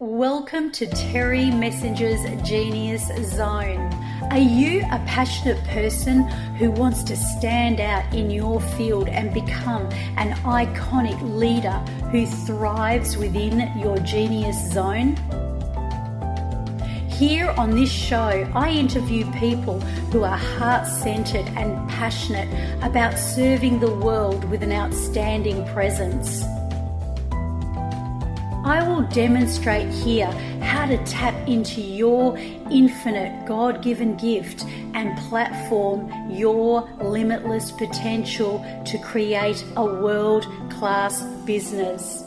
Welcome to Terry Messenger's Genius Zone. Are you a passionate person who wants to stand out in your field and become an iconic leader who thrives within your genius zone? Here on this show, I interview people who are heart centered and passionate about serving the world with an outstanding presence. I will demonstrate here how to tap into your infinite God given gift and platform your limitless potential to create a world class business.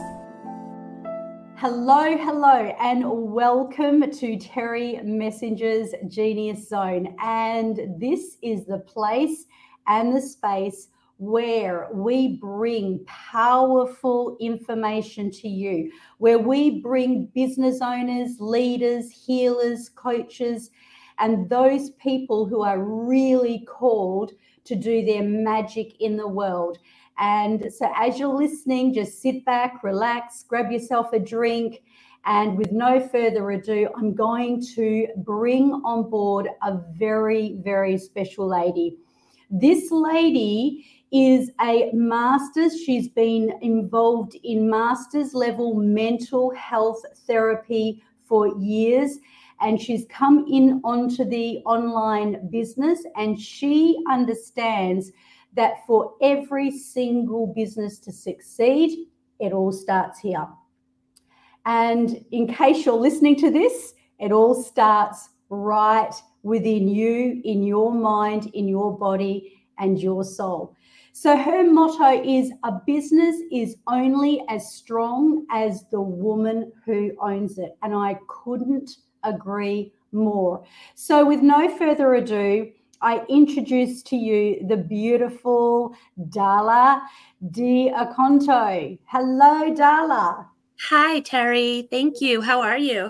Hello, hello, and welcome to Terry Messenger's Genius Zone. And this is the place and the space where we bring powerful information to you, where we bring business owners, leaders, healers, coaches, and those people who are really called to do their magic in the world. And so, as you're listening, just sit back, relax, grab yourself a drink. And with no further ado, I'm going to bring on board a very, very special lady. This lady is a master's. She's been involved in master's level mental health therapy for years and she's come in onto the online business and she understands that for every single business to succeed, it all starts here. And in case you're listening to this, it all starts right within you, in your mind, in your body, and your soul. So her motto is a business is only as strong as the woman who owns it. And I couldn't agree more. So, with no further ado, I introduce to you the beautiful Dala Di Aconto. Hello, Darla. Hi, Terry. Thank you. How are you?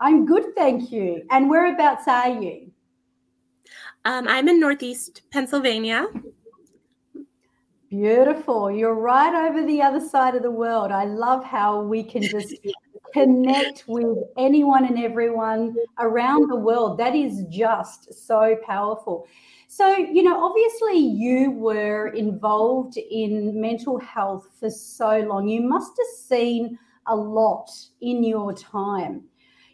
I'm good, thank you. And whereabouts are you? Um, I'm in Northeast Pennsylvania. Beautiful. You're right over the other side of the world. I love how we can just connect with anyone and everyone around the world. That is just so powerful. So, you know, obviously you were involved in mental health for so long. You must have seen a lot in your time.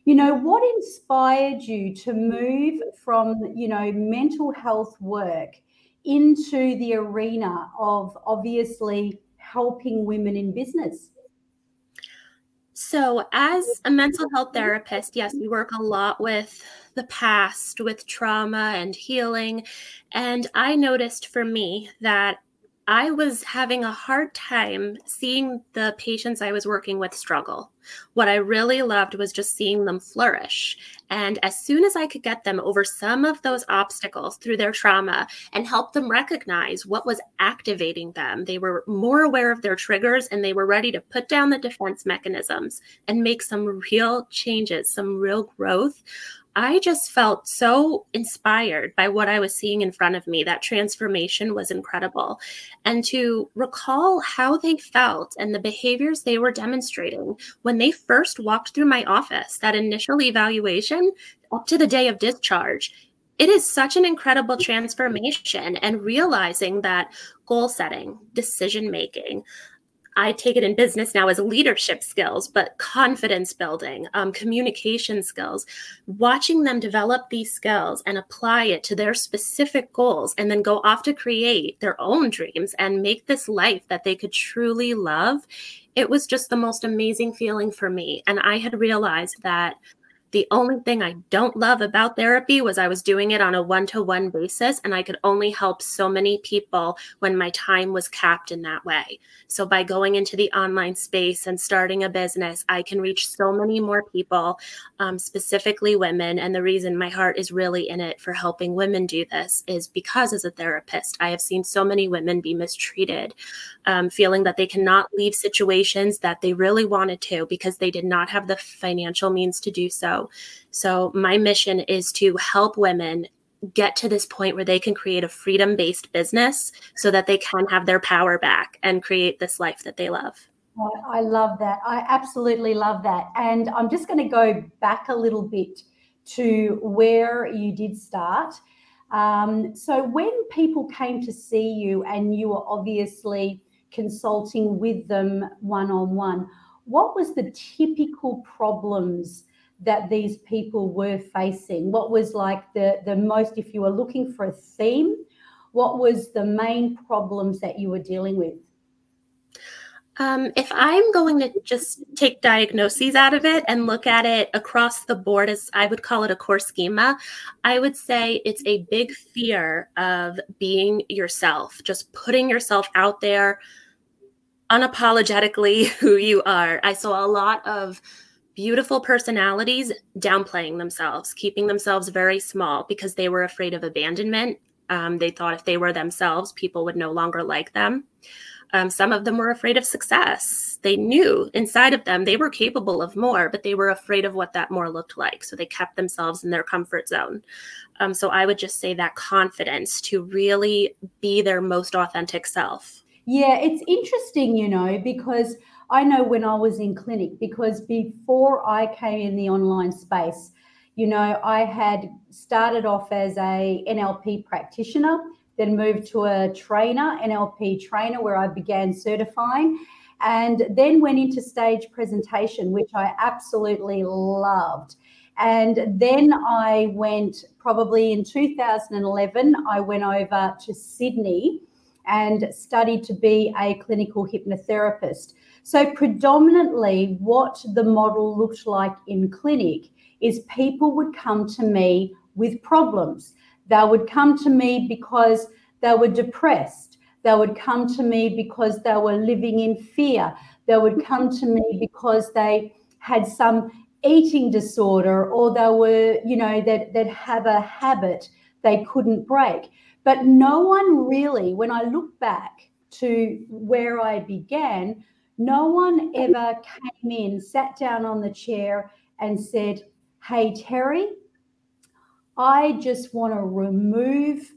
You know, what inspired you to move from, you know, mental health work into the arena of obviously helping women in business? So, as a mental health therapist, yes, we work a lot with the past, with trauma and healing. And I noticed for me that I was having a hard time seeing the patients I was working with struggle. What I really loved was just seeing them flourish. And as soon as I could get them over some of those obstacles through their trauma and help them recognize what was activating them, they were more aware of their triggers and they were ready to put down the defense mechanisms and make some real changes, some real growth. I just felt so inspired by what I was seeing in front of me. That transformation was incredible. And to recall how they felt and the behaviors they were demonstrating when they first walked through my office, that initial evaluation up to the day of discharge, it is such an incredible transformation and realizing that goal setting, decision making, I take it in business now as leadership skills, but confidence building, um, communication skills, watching them develop these skills and apply it to their specific goals, and then go off to create their own dreams and make this life that they could truly love. It was just the most amazing feeling for me. And I had realized that the only thing I don't love about therapy was I was doing it on a one to one basis, and I could only help so many people when my time was capped in that way. So, by going into the online space and starting a business, I can reach so many more people, um, specifically women. And the reason my heart is really in it for helping women do this is because, as a therapist, I have seen so many women be mistreated, um, feeling that they cannot leave situations that they really wanted to because they did not have the financial means to do so so, my mission is to help women get to this point where they can create a freedom based business so that they can have their power back and create this life that they love. I love that. I absolutely love that. And I'm just going to go back a little bit to where you did start. Um, so, when people came to see you and you were obviously consulting with them one on one, what was the typical problems that these people were facing? What was like the, the most, if you were looking for a theme, what was the main problems that you were dealing with? Um, if I'm going to just take diagnoses out of it and look at it across the board, as I would call it a core schema, I would say it's a big fear of being yourself, just putting yourself out there unapologetically who you are. I saw a lot of beautiful personalities downplaying themselves, keeping themselves very small because they were afraid of abandonment. Um, they thought if they were themselves, people would no longer like them. Um, some of them were afraid of success. They knew inside of them they were capable of more, but they were afraid of what that more looked like. So they kept themselves in their comfort zone. Um, so I would just say that confidence to really be their most authentic self. Yeah, it's interesting, you know, because I know when I was in clinic, because before I came in the online space, you know, I had started off as a NLP practitioner then moved to a trainer, NLP trainer, where I began certifying, and then went into stage presentation, which I absolutely loved. And then I went probably in 2011, I went over to Sydney and studied to be a clinical hypnotherapist. So, predominantly, what the model looked like in clinic is people would come to me with problems. They would come to me because they were depressed. They would come to me because they were living in fear. They would come to me because they had some eating disorder or they were, you know, that, that have a habit they couldn't break. But no one really, when I look back to where I began, no one ever came in, sat down on the chair, and said, Hey, Terry, I just want to remove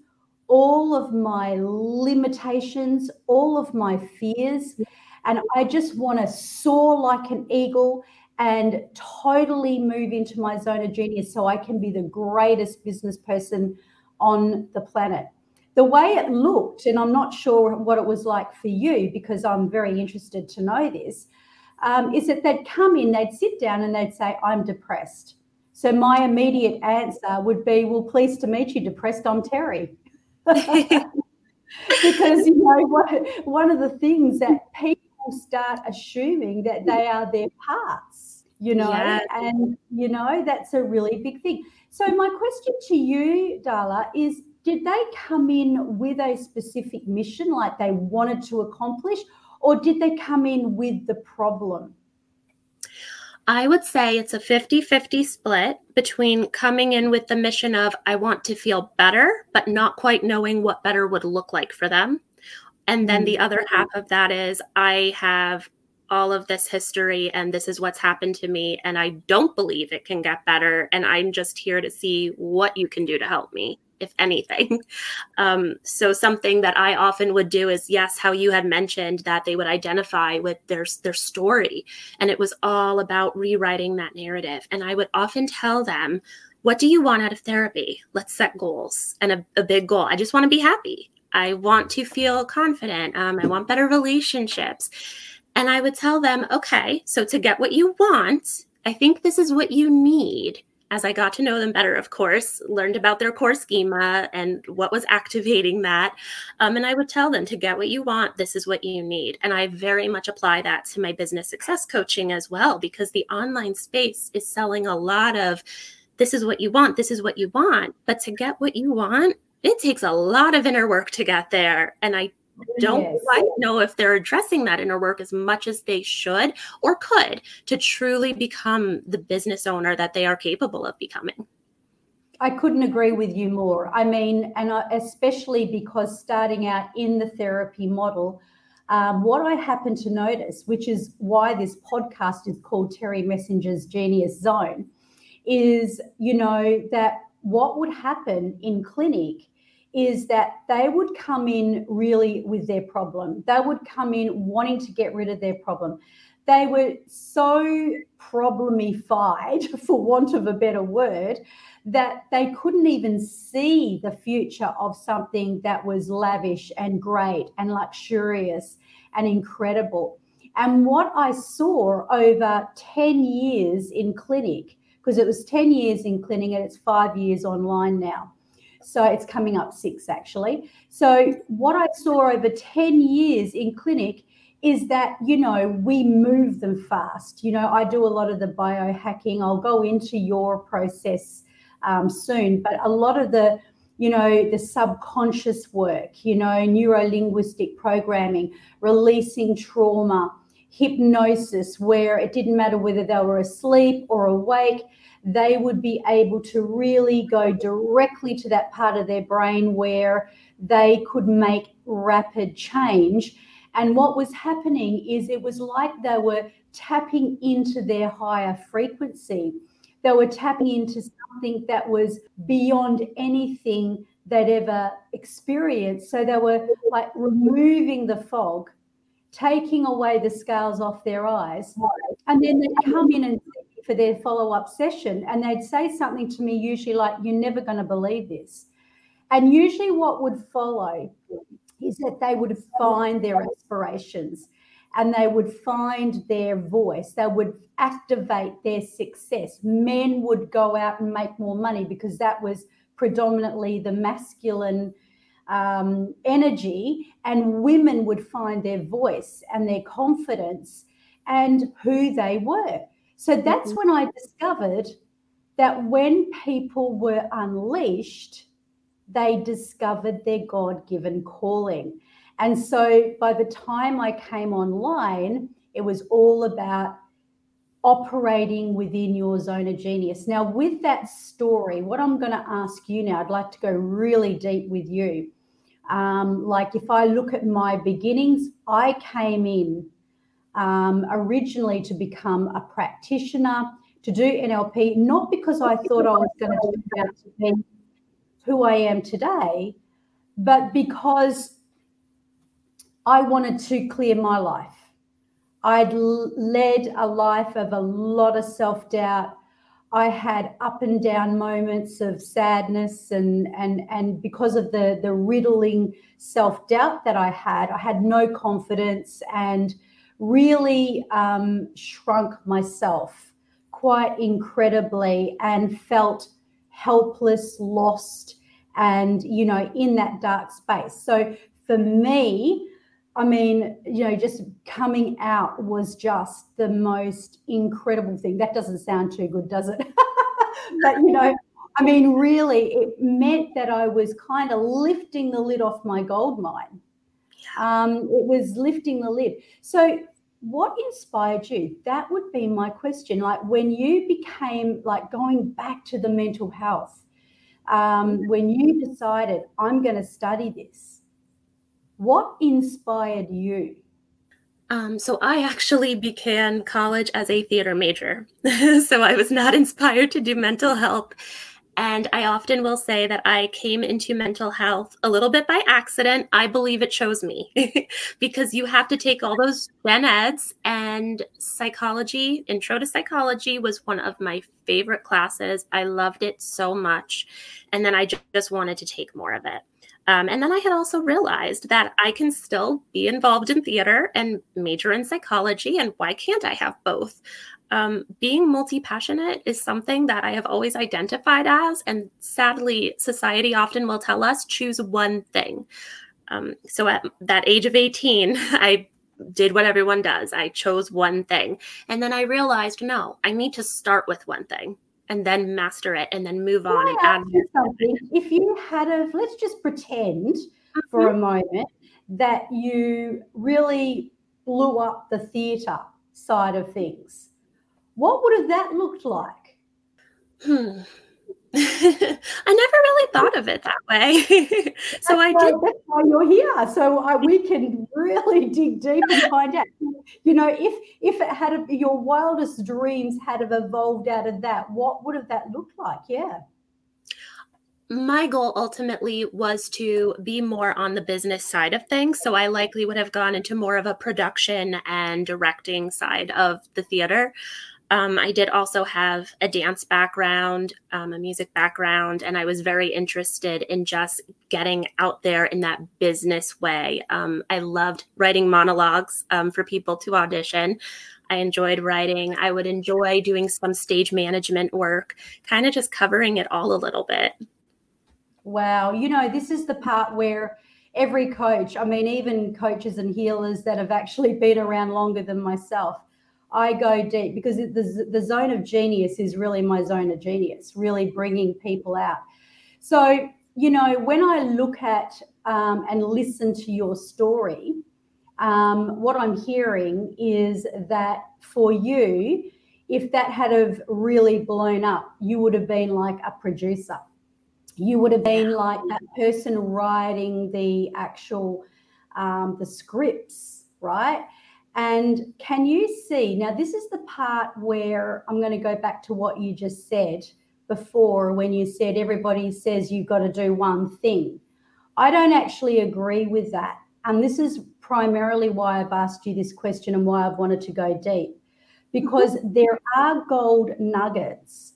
all of my limitations, all of my fears, and I just want to soar like an eagle and totally move into my zone of genius so I can be the greatest business person on the planet. The way it looked, and I'm not sure what it was like for you because I'm very interested to know this, um, is that they'd come in, they'd sit down and they'd say, I'm depressed. So my immediate answer would be, Well, pleased to meet you, depressed. I'm Terry. because, you know, one, one of the things that people start assuming that they are their parts, you know, yeah. and, you know, that's a really big thing. So, my question to you, Darla, is did they come in with a specific mission, like they wanted to accomplish, or did they come in with the problem? I would say it's a 50 50 split between coming in with the mission of, I want to feel better, but not quite knowing what better would look like for them. And then the mm. other half of that is, I have all of this history and this is what's happened to me. And I don't believe it can get better. And I'm just here to see what you can do to help me if anything. Um, so something that I often would do is yes, how you had mentioned that they would identify with their their story, and it was all about rewriting that narrative. And I would often tell them, "What do you want out of therapy? Let's set goals and a, a big goal. I just want to be happy. I want to feel confident. Um, I want better relationships." And I would tell them, "Okay, so to get what you want." I think this is what you need as I got to know them better, of course, learned about their core schema and what was activating that. Um, and I would tell them to get what you want, this is what you need. And I very much apply that to my business success coaching as well, because the online space is selling a lot of this is what you want, this is what you want. But to get what you want, it takes a lot of inner work to get there. And I don't yes. quite know if they're addressing that inner work as much as they should or could to truly become the business owner that they are capable of becoming. I couldn't agree with you more. I mean, and especially because starting out in the therapy model, um, what I happen to notice, which is why this podcast is called Terry Messenger's Genius Zone, is, you know, that what would happen in clinic is that they would come in really with their problem. They would come in wanting to get rid of their problem. They were so problemified, for want of a better word, that they couldn't even see the future of something that was lavish and great and luxurious and incredible. And what I saw over 10 years in clinic, because it was 10 years in clinic and it's five years online now so it's coming up six actually. So what I saw over 10 years in clinic is that, you know, we move them fast. You know, I do a lot of the biohacking. I'll go into your process um, soon, but a lot of the, you know, the subconscious work, you know, neuro linguistic programming, releasing trauma, hypnosis, where it didn't matter whether they were asleep or awake, they would be able to really go directly to that part of their brain where they could make rapid change. And what was happening is it was like they were tapping into their higher frequency. They were tapping into something that was beyond anything they'd ever experienced. So they were like removing the fog, taking away the scales off their eyes, and then they'd come in and for their follow up session. And they'd say something to me, usually like, You're never going to believe this. And usually, what would follow is that they would find their aspirations and they would find their voice. They would activate their success. Men would go out and make more money because that was predominantly the masculine um, energy, and women would find their voice and their confidence and who they were. So that's mm-hmm. when I discovered that when people were unleashed, they discovered their God given calling. And so by the time I came online, it was all about operating within your zone of genius. Now, with that story, what I'm going to ask you now, I'd like to go really deep with you. Um, like if I look at my beginnings, I came in um, originally to become a practitioner, to do NLP, not because I thought I was going to turn out to be who I am today, but because I wanted to clear my life. I'd led a life of a lot of self doubt. I had up and down moments of sadness, and and and because of the the riddling self doubt that I had, I had no confidence and really um, shrunk myself quite incredibly and felt helpless, lost, and, you know, in that dark space. So for me, I mean, you know, just coming out was just the most incredible thing. That doesn't sound too good, does it? but, you know, I mean, really, it meant that I was kind of lifting the lid off my gold mine um, it was lifting the lid. So, what inspired you? That would be my question. Like when you became like going back to the mental health, um, when you decided, I'm going to study this, what inspired you? Um, so I actually began college as a theater major. so I was not inspired to do mental health. And I often will say that I came into mental health a little bit by accident. I believe it chose me because you have to take all those gen eds and psychology, intro to psychology was one of my favorite classes. I loved it so much. And then I just wanted to take more of it. Um, and then I had also realized that I can still be involved in theater and major in psychology. And why can't I have both? Um, being multi passionate is something that I have always identified as. And sadly, society often will tell us choose one thing. Um, so at that age of 18, I did what everyone does. I chose one thing. And then I realized, no, I need to start with one thing and then master it and then move on and add something. If you had a, let's just pretend mm-hmm. for a moment that you really blew up the theatre side of things what would have that looked like? Hmm. I never really thought of it that way. so I did. That's why you're here. So I, we can really dig deep and find out. You know, if if it had a, your wildest dreams had have evolved out of that, what would have that looked like? Yeah. my goal ultimately was to be more on the business side of things. So I likely would have gone into more of a production and directing side of the theater. Um, I did also have a dance background, um, a music background, and I was very interested in just getting out there in that business way. Um, I loved writing monologues um, for people to audition. I enjoyed writing. I would enjoy doing some stage management work, kind of just covering it all a little bit. Wow. You know, this is the part where every coach, I mean, even coaches and healers that have actually been around longer than myself, I go deep because the, the zone of genius is really my zone of genius, really bringing people out. So, you know, when I look at um, and listen to your story, um, what I'm hearing is that for you, if that had have really blown up, you would have been like a producer. You would have been like that person writing the actual um, the scripts, right? And can you see now? This is the part where I'm going to go back to what you just said before when you said everybody says you've got to do one thing. I don't actually agree with that. And this is primarily why I've asked you this question and why I've wanted to go deep. Because there are gold nuggets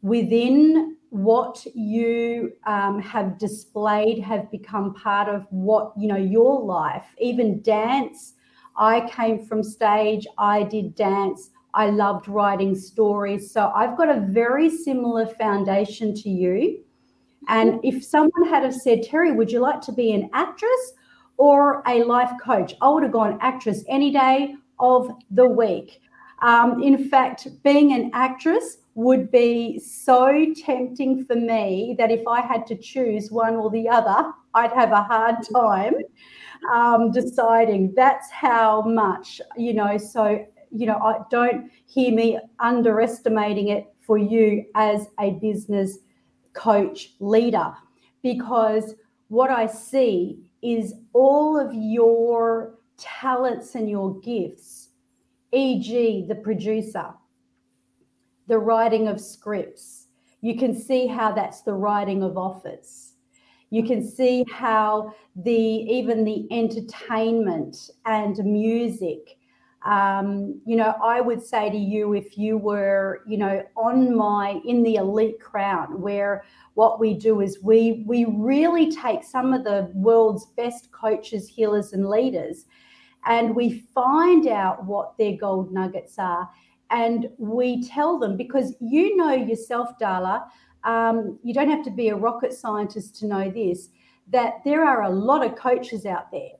within what you um, have displayed, have become part of what, you know, your life, even dance I came from stage, I did dance, I loved writing stories. So I've got a very similar foundation to you. And if someone had have said, Terry, would you like to be an actress or a life coach? I would have gone actress any day of the week. Um, in fact, being an actress would be so tempting for me that if I had to choose one or the other, I'd have a hard time um, deciding. That's how much, you know, so, you know, I don't hear me underestimating it for you as a business coach leader because what I see is all of your talents and your gifts, e.g., the producer, the writing of scripts. You can see how that's the writing of offers you can see how the even the entertainment and music um, you know i would say to you if you were you know on my in the elite crown where what we do is we we really take some of the world's best coaches healers and leaders and we find out what their gold nuggets are and we tell them because you know yourself Darla um, you don't have to be a rocket scientist to know this, that there are a lot of coaches out there.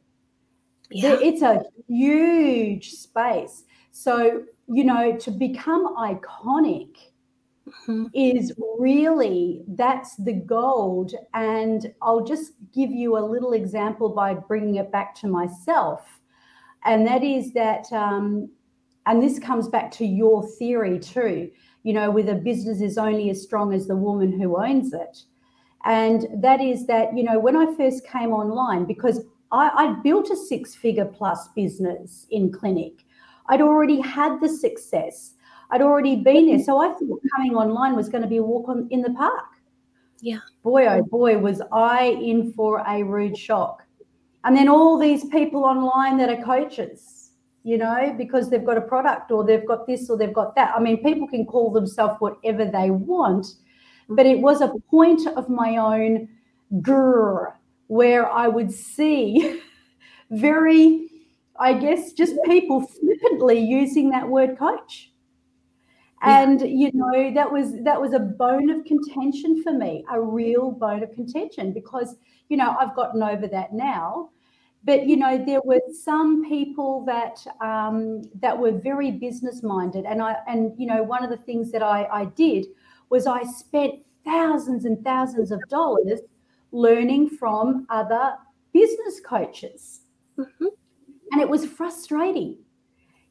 Yeah. It's a huge space. So, you know, to become iconic mm-hmm. is really that's the gold. And I'll just give you a little example by bringing it back to myself. And that is that, um, and this comes back to your theory too you know, with a business is only as strong as the woman who owns it. And that is that, you know, when I first came online, because I, I'd built a six figure plus business in clinic, I'd already had the success. I'd already been there. Mm-hmm. So I thought coming online was going to be a walk on in the park. Yeah. Boy, oh boy, was I in for a rude shock. And then all these people online that are coaches you know, because they've got a product or they've got this or they've got that. I mean, people can call themselves whatever they want, but it was a point of my own grr where I would see very, I guess, just people flippantly using that word coach. And you know that was that was a bone of contention for me, a real bone of contention because you know I've gotten over that now but you know there were some people that um, that were very business minded and i and you know one of the things that I, I did was i spent thousands and thousands of dollars learning from other business coaches mm-hmm. and it was frustrating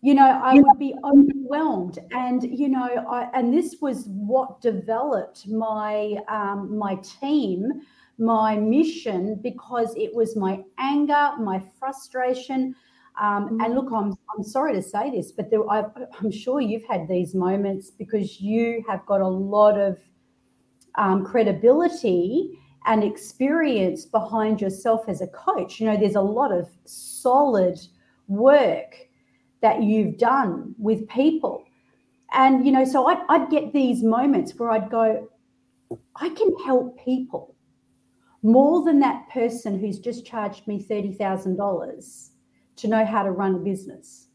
you know i would be overwhelmed and you know I, and this was what developed my um, my team my mission because it was my anger, my frustration. Um, and look, I'm, I'm sorry to say this, but there, I, am sure you've had these moments because you have got a lot of um, credibility and experience behind yourself as a coach. You know, there's a lot of solid work that you've done with people. And, you know, so I'd, I'd get these moments where I'd go, I can help people more than that person who's just charged me $30,000 to know how to run a business.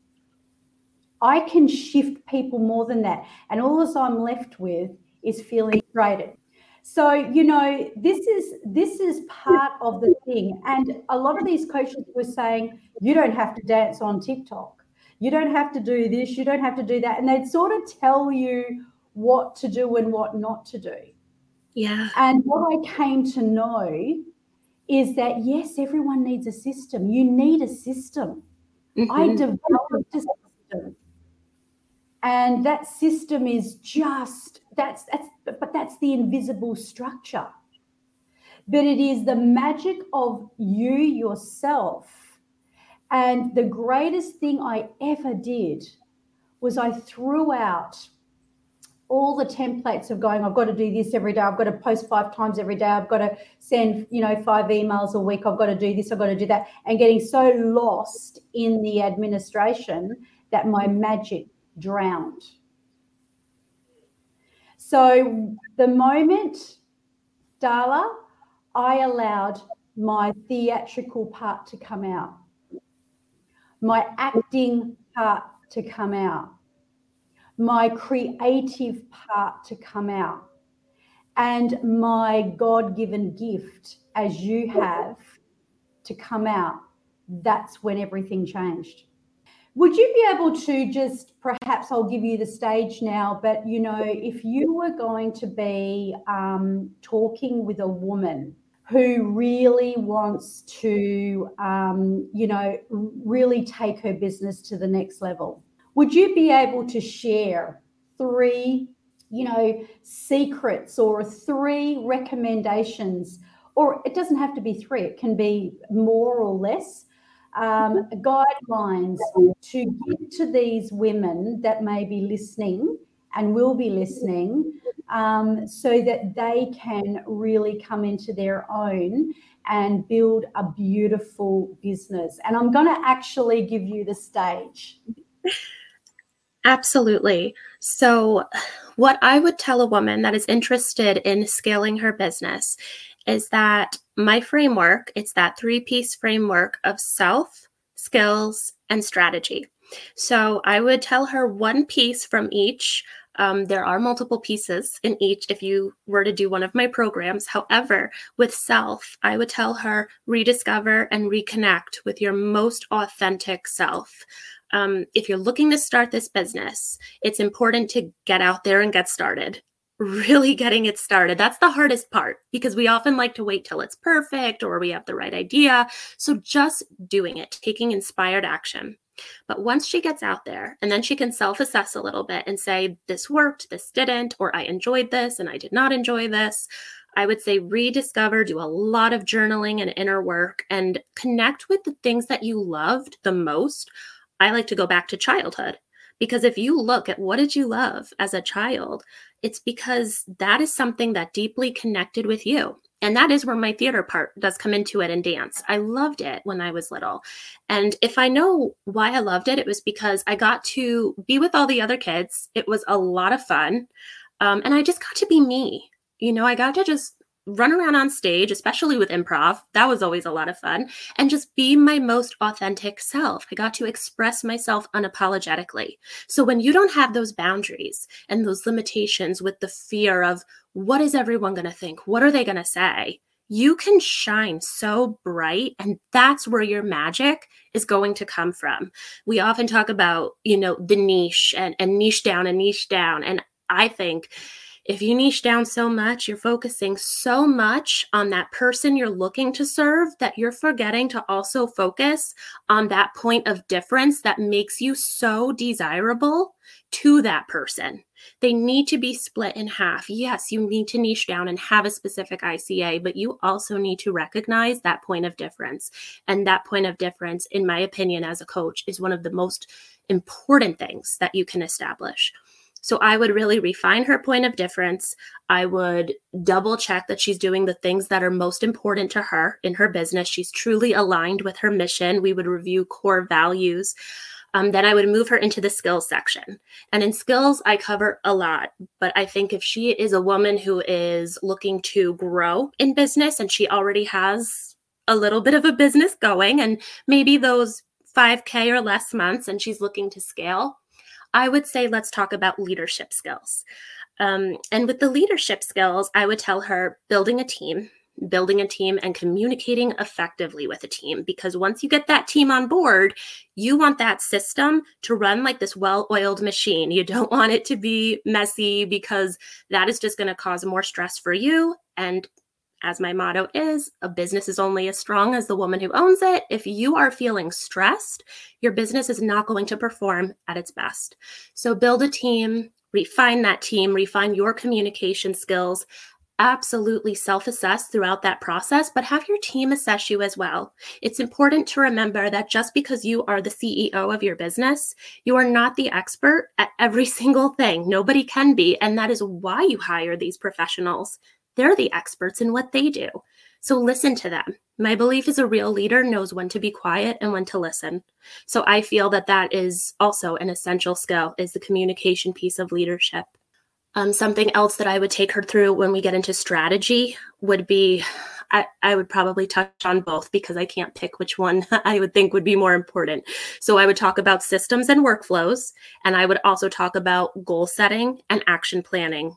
I can shift people more than that. And all that I'm left with is feeling frustrated. So, you know, this is this is part of the thing. And a lot of these coaches were saying, you don't have to dance on TikTok. You don't have to do this, you don't have to do that. And they'd sort of tell you what to do and what not to do. Yeah. And what I came to know is that yes, everyone needs a system. You need a system. Mm-hmm. I developed a system and that system is just that's that's but that's the invisible structure but it is the magic of you yourself and the greatest thing i ever did was i threw out all the templates of going i've got to do this every day. I've got to post five times every day. I've got to send you know five emails a week. I've got to do this. I've got to do that. And getting so lost in the administration that my magic drowned. So the moment, Darla, I allowed my theatrical part to come out, my acting part to come out, my creative part to come out, and my God given gift, as you have, to come out, that's when everything changed. Would you be able to just perhaps I'll give you the stage now, but you know, if you were going to be um, talking with a woman who really wants to, um, you know, really take her business to the next level, would you be able to share three, you know, secrets or three recommendations? Or it doesn't have to be three, it can be more or less um, guidelines to give to these women that may be listening and will be listening um, so that they can really come into their own and build a beautiful business. And I'm going to actually give you the stage. Absolutely. So, what I would tell a woman that is interested in scaling her business is that my framework, it's that three piece framework of self, skills, and strategy. So I would tell her one piece from each. Um, there are multiple pieces in each if you were to do one of my programs. However, with self, I would tell her rediscover and reconnect with your most authentic self. Um, if you're looking to start this business, it's important to get out there and get started really getting it started. That's the hardest part because we often like to wait till it's perfect or we have the right idea. So just doing it, taking inspired action. But once she gets out there and then she can self assess a little bit and say, this worked, this didn't, or I enjoyed this and I did not enjoy this. I would say rediscover, do a lot of journaling and inner work and connect with the things that you loved the most. I like to go back to childhood because if you look at what did you love as a child it's because that is something that deeply connected with you. And that is where my theater part does come into it and dance. I loved it when I was little. And if I know why I loved it, it was because I got to be with all the other kids. It was a lot of fun. Um, and I just got to be me. You know, I got to just run around on stage, especially with improv. That was always a lot of fun. And just be my most authentic self. I got to express myself unapologetically. So when you don't have those boundaries and those limitations with the fear of what is everyone going to think? What are they going to say? You can shine so bright, and that's where your magic is going to come from. We often talk about, you know, the niche and, and niche down and niche down. And I think if you niche down so much, you're focusing so much on that person you're looking to serve that you're forgetting to also focus on that point of difference that makes you so desirable to that person. They need to be split in half. Yes, you need to niche down and have a specific ICA, but you also need to recognize that point of difference. And that point of difference, in my opinion, as a coach, is one of the most important things that you can establish. So I would really refine her point of difference. I would double check that she's doing the things that are most important to her in her business. She's truly aligned with her mission. We would review core values. Um, then I would move her into the skills section. And in skills, I cover a lot. But I think if she is a woman who is looking to grow in business and she already has a little bit of a business going, and maybe those 5K or less months, and she's looking to scale, I would say let's talk about leadership skills. Um, and with the leadership skills, I would tell her building a team, building a team and communicating effectively with a team. Because once you get that team on board, you want that system to run like this well oiled machine. You don't want it to be messy because that is just going to cause more stress for you and as my motto is, a business is only as strong as the woman who owns it. If you are feeling stressed, your business is not going to perform at its best. So build a team, refine that team, refine your communication skills. Absolutely self assess throughout that process, but have your team assess you as well. It's important to remember that just because you are the CEO of your business, you are not the expert at every single thing. Nobody can be. And that is why you hire these professionals they're the experts in what they do. So listen to them. My belief is a real leader knows when to be quiet and when to listen. So I feel that that is also an essential skill is the communication piece of leadership. Um, something else that I would take her through when we get into strategy would be I, I, would probably touch on both because I can't pick which one I would think would be more important. So I would talk about systems and workflows, and I would also talk about goal setting and action planning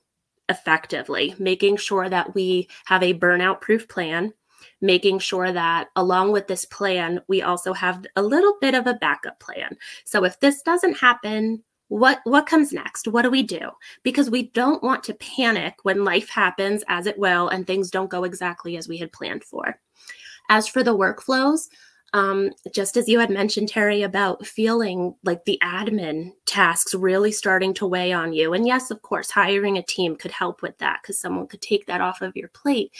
effectively, making sure that we have a burnout proof plan, making sure that along with this plan, we also have a little bit of a backup plan. So if this doesn't happen, what what comes next? What do we do? Because we don't want to panic when life happens as it will and things don't go exactly as we had planned for. As for the workflows um, just as you had mentioned, Terry, about feeling like the admin tasks really starting to weigh on you. And yes, of course, hiring a team could help with that because someone could take that off of your plate.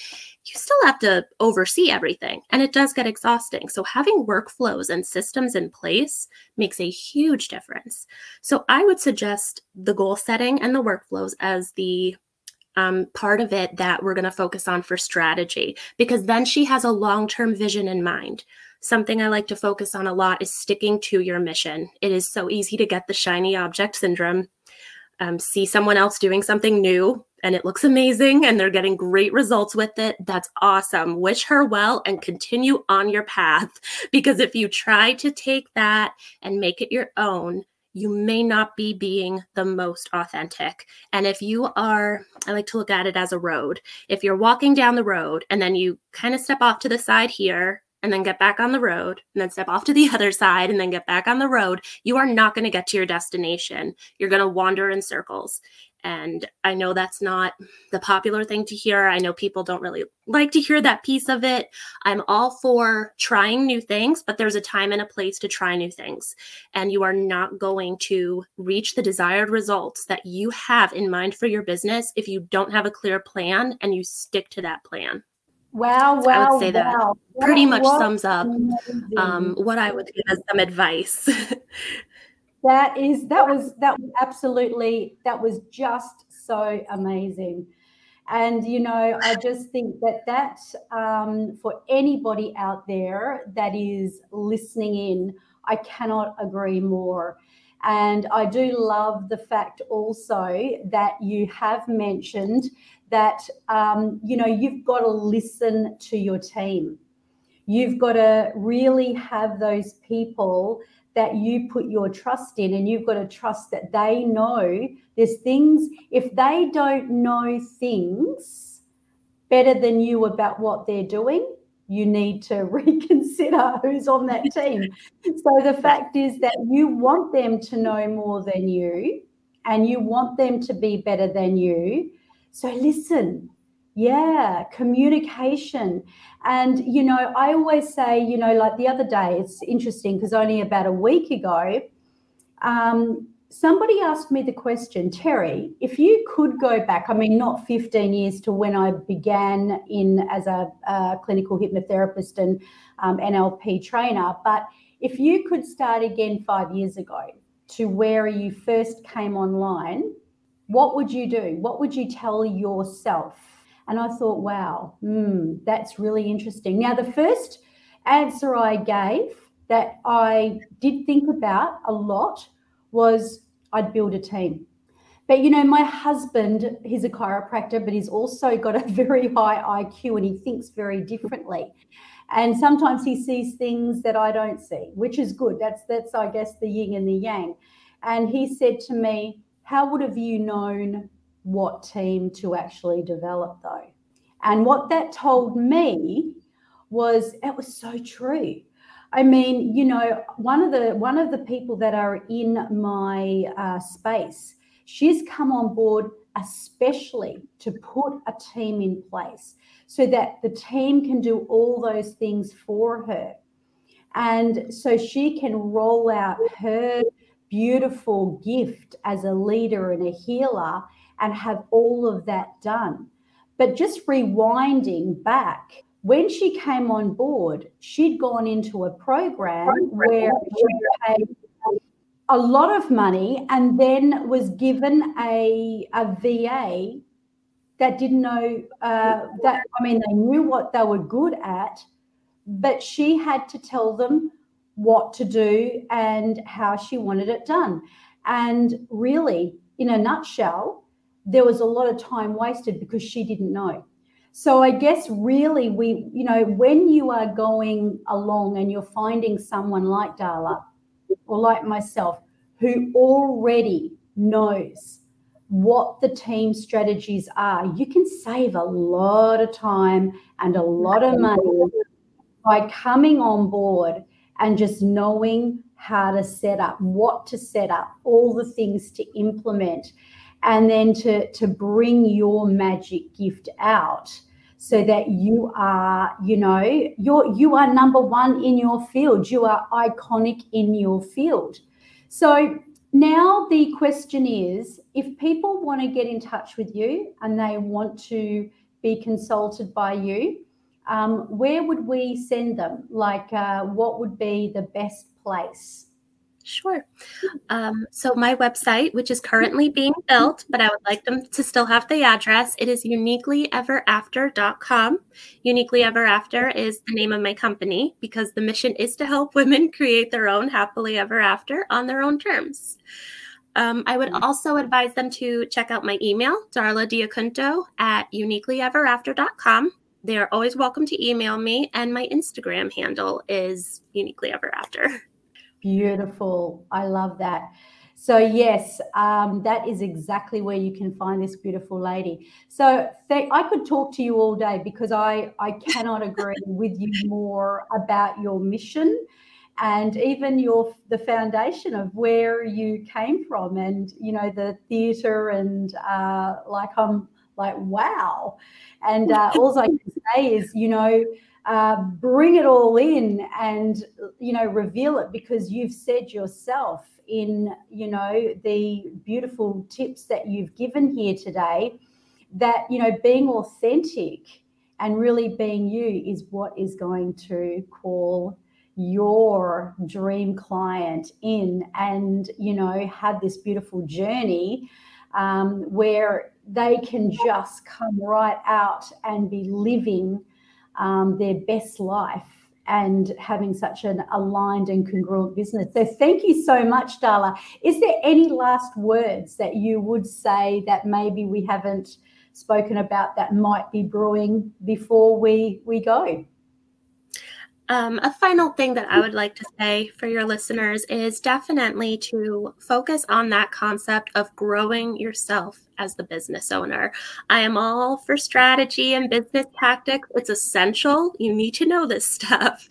You still have to oversee everything, and it does get exhausting. So, having workflows and systems in place makes a huge difference. So, I would suggest the goal setting and the workflows as the um, part of it that we're going to focus on for strategy because then she has a long term vision in mind something I like to focus on a lot is sticking to your mission. It is so easy to get the shiny object syndrome. Um, see someone else doing something new and it looks amazing and they're getting great results with it. That's awesome. Wish her well and continue on your path because if you try to take that and make it your own, you may not be being the most authentic. And if you are, I like to look at it as a road. If you're walking down the road and then you kind of step off to the side here and then get back on the road and then step off to the other side and then get back on the road, you are not going to get to your destination. You're going to wander in circles. And I know that's not the popular thing to hear. I know people don't really like to hear that piece of it. I'm all for trying new things, but there's a time and a place to try new things. And you are not going to reach the desired results that you have in mind for your business if you don't have a clear plan and you stick to that plan. Wow, wow. I would say wow. that pretty much sums up um, what I would give as some advice. that is that was that was absolutely that was just so amazing. And you know, I just think that that um, for anybody out there that is listening in, I cannot agree more. And I do love the fact also that you have mentioned that um, you know you've got to listen to your team. You've got to really have those people that you put your trust in and you've got to trust that they know there's things if they don't know things better than you about what they're doing you need to reconsider who's on that team. So the fact is that you want them to know more than you and you want them to be better than you so listen, yeah, communication. And, you know, I always say, you know, like the other day, it's interesting because only about a week ago, um, somebody asked me the question, Terry, if you could go back, I mean, not 15 years to when I began in as a, a clinical hypnotherapist and um, NLP trainer, but if you could start again five years ago to where you first came online what would you do? What would you tell yourself? And I thought, wow, mm, that's really interesting. Now, the first answer I gave that I did think about a lot was I'd build a team. But you know, my husband, he's a chiropractor, but he's also got a very high IQ and he thinks very differently. And sometimes he sees things that I don't see, which is good. That's that's I guess the yin and the yang. And he said to me, How would have you known what team to actually develop though? And what that told me was it was so true. I mean, you know, one of the one of the people that are in my uh, space, she's come on board especially to put a team in place so that the team can do all those things for her. And so she can roll out her beautiful gift as a leader and a healer and have all of that done. But just rewinding back, when she came on board, she'd gone into a program where she paid a lot of money and then was given a, a VA that didn't know uh, that. I mean, they knew what they were good at, but she had to tell them what to do and how she wanted it done. And really, in a nutshell, there was a lot of time wasted because she didn't know. So I guess really we, you know, when you are going along and you're finding someone like Darla or like myself who already knows what the team strategies are, you can save a lot of time and a lot of money by coming on board and just knowing how to set up, what to set up, all the things to implement, and then to, to bring your magic gift out so that you are, you know, you're you are number one in your field. You are iconic in your field. So now the question is if people want to get in touch with you and they want to be consulted by you, um, where would we send them? Like, uh, what would be the best place? Sure. Um, so my website, which is currently being built, but I would like them to still have the address, it is uniquelyeverafter.com. Uniquely Ever After is the name of my company because the mission is to help women create their own happily ever after on their own terms. Um, I would also advise them to check out my email, Darla D'Acunto at uniquelyeverafter.com. They are always welcome to email me, and my Instagram handle is uniquely ever after. Beautiful. I love that. So, yes, um, that is exactly where you can find this beautiful lady. So, th- I could talk to you all day because I, I cannot agree with you more about your mission and even your the foundation of where you came from and you know the theater and uh, like i'm like wow. And uh, all i can say is you know uh, bring it all in and you know reveal it because you've said yourself in you know the beautiful tips that you've given here today that you know being authentic and really being you is what is going to call your dream client in and you know have this beautiful journey um, where they can just come right out and be living um, their best life and having such an aligned and congruent business. So, thank you so much, Darla. Is there any last words that you would say that maybe we haven't spoken about that might be brewing before we we go? Um, a final thing that I would like to say for your listeners is definitely to focus on that concept of growing yourself as the business owner. I am all for strategy and business tactics. It's essential. You need to know this stuff.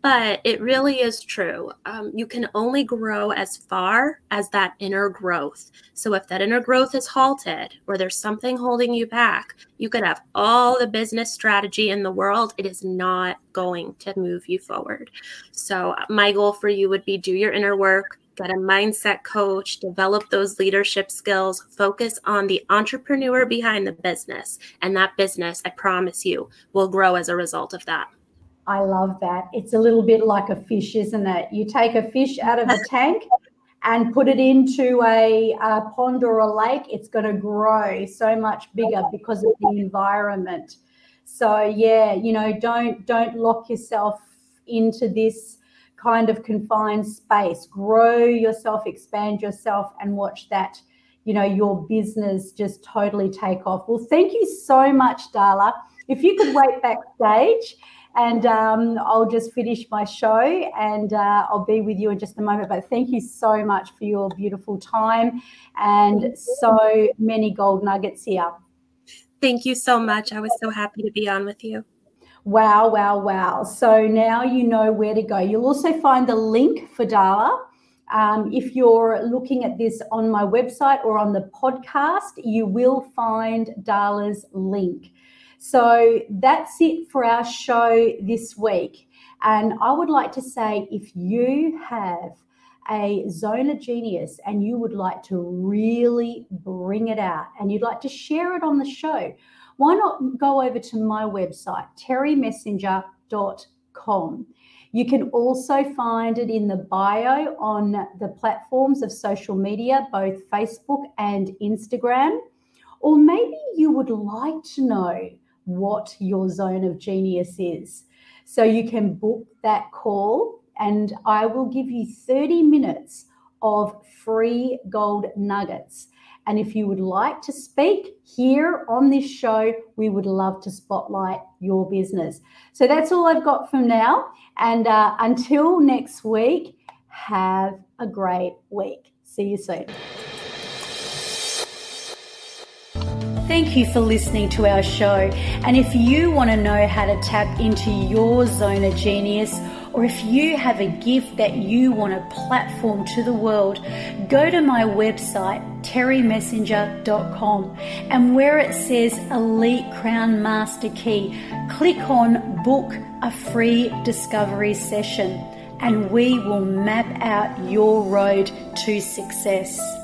But it really is true. Um, you can only grow as far as that inner growth. So, if that inner growth is halted or there's something holding you back, you could have all the business strategy in the world. It is not going to move you forward. So, my goal for you would be do your inner work, get a mindset coach, develop those leadership skills, focus on the entrepreneur behind the business. And that business, I promise you, will grow as a result of that. I love that. It's a little bit like a fish, isn't it? You take a fish out of a tank and put it into a, a pond or a lake, it's going to grow so much bigger because of the environment. So yeah, you know, don't don't lock yourself into this kind of confined space. Grow yourself, expand yourself, and watch that, you know, your business just totally take off. Well, thank you so much, Darla. If you could wait backstage and um, I'll just finish my show and uh, I'll be with you in just a moment. But thank you so much for your beautiful time and so many gold nuggets here. Thank you so much. I was so happy to be on with you. Wow, wow, wow. So now you know where to go. You'll also find the link for Darla. Um, if you're looking at this on my website or on the podcast, you will find Darla's link. So that's it for our show this week. And I would like to say if you have a zone of genius and you would like to really bring it out and you'd like to share it on the show, why not go over to my website, terrymessenger.com. You can also find it in the bio on the platforms of social media, both Facebook and Instagram. Or maybe you would like to know what your zone of genius is. So you can book that call, and I will give you 30 minutes of free gold nuggets. And if you would like to speak here on this show, we would love to spotlight your business. So that's all I've got from now. And uh, until next week, have a great week. See you soon. Thank you for listening to our show. And if you want to know how to tap into your zone of genius, or if you have a gift that you want to platform to the world, go to my website, terrymessenger.com, and where it says Elite Crown Master Key, click on Book a Free Discovery Session, and we will map out your road to success.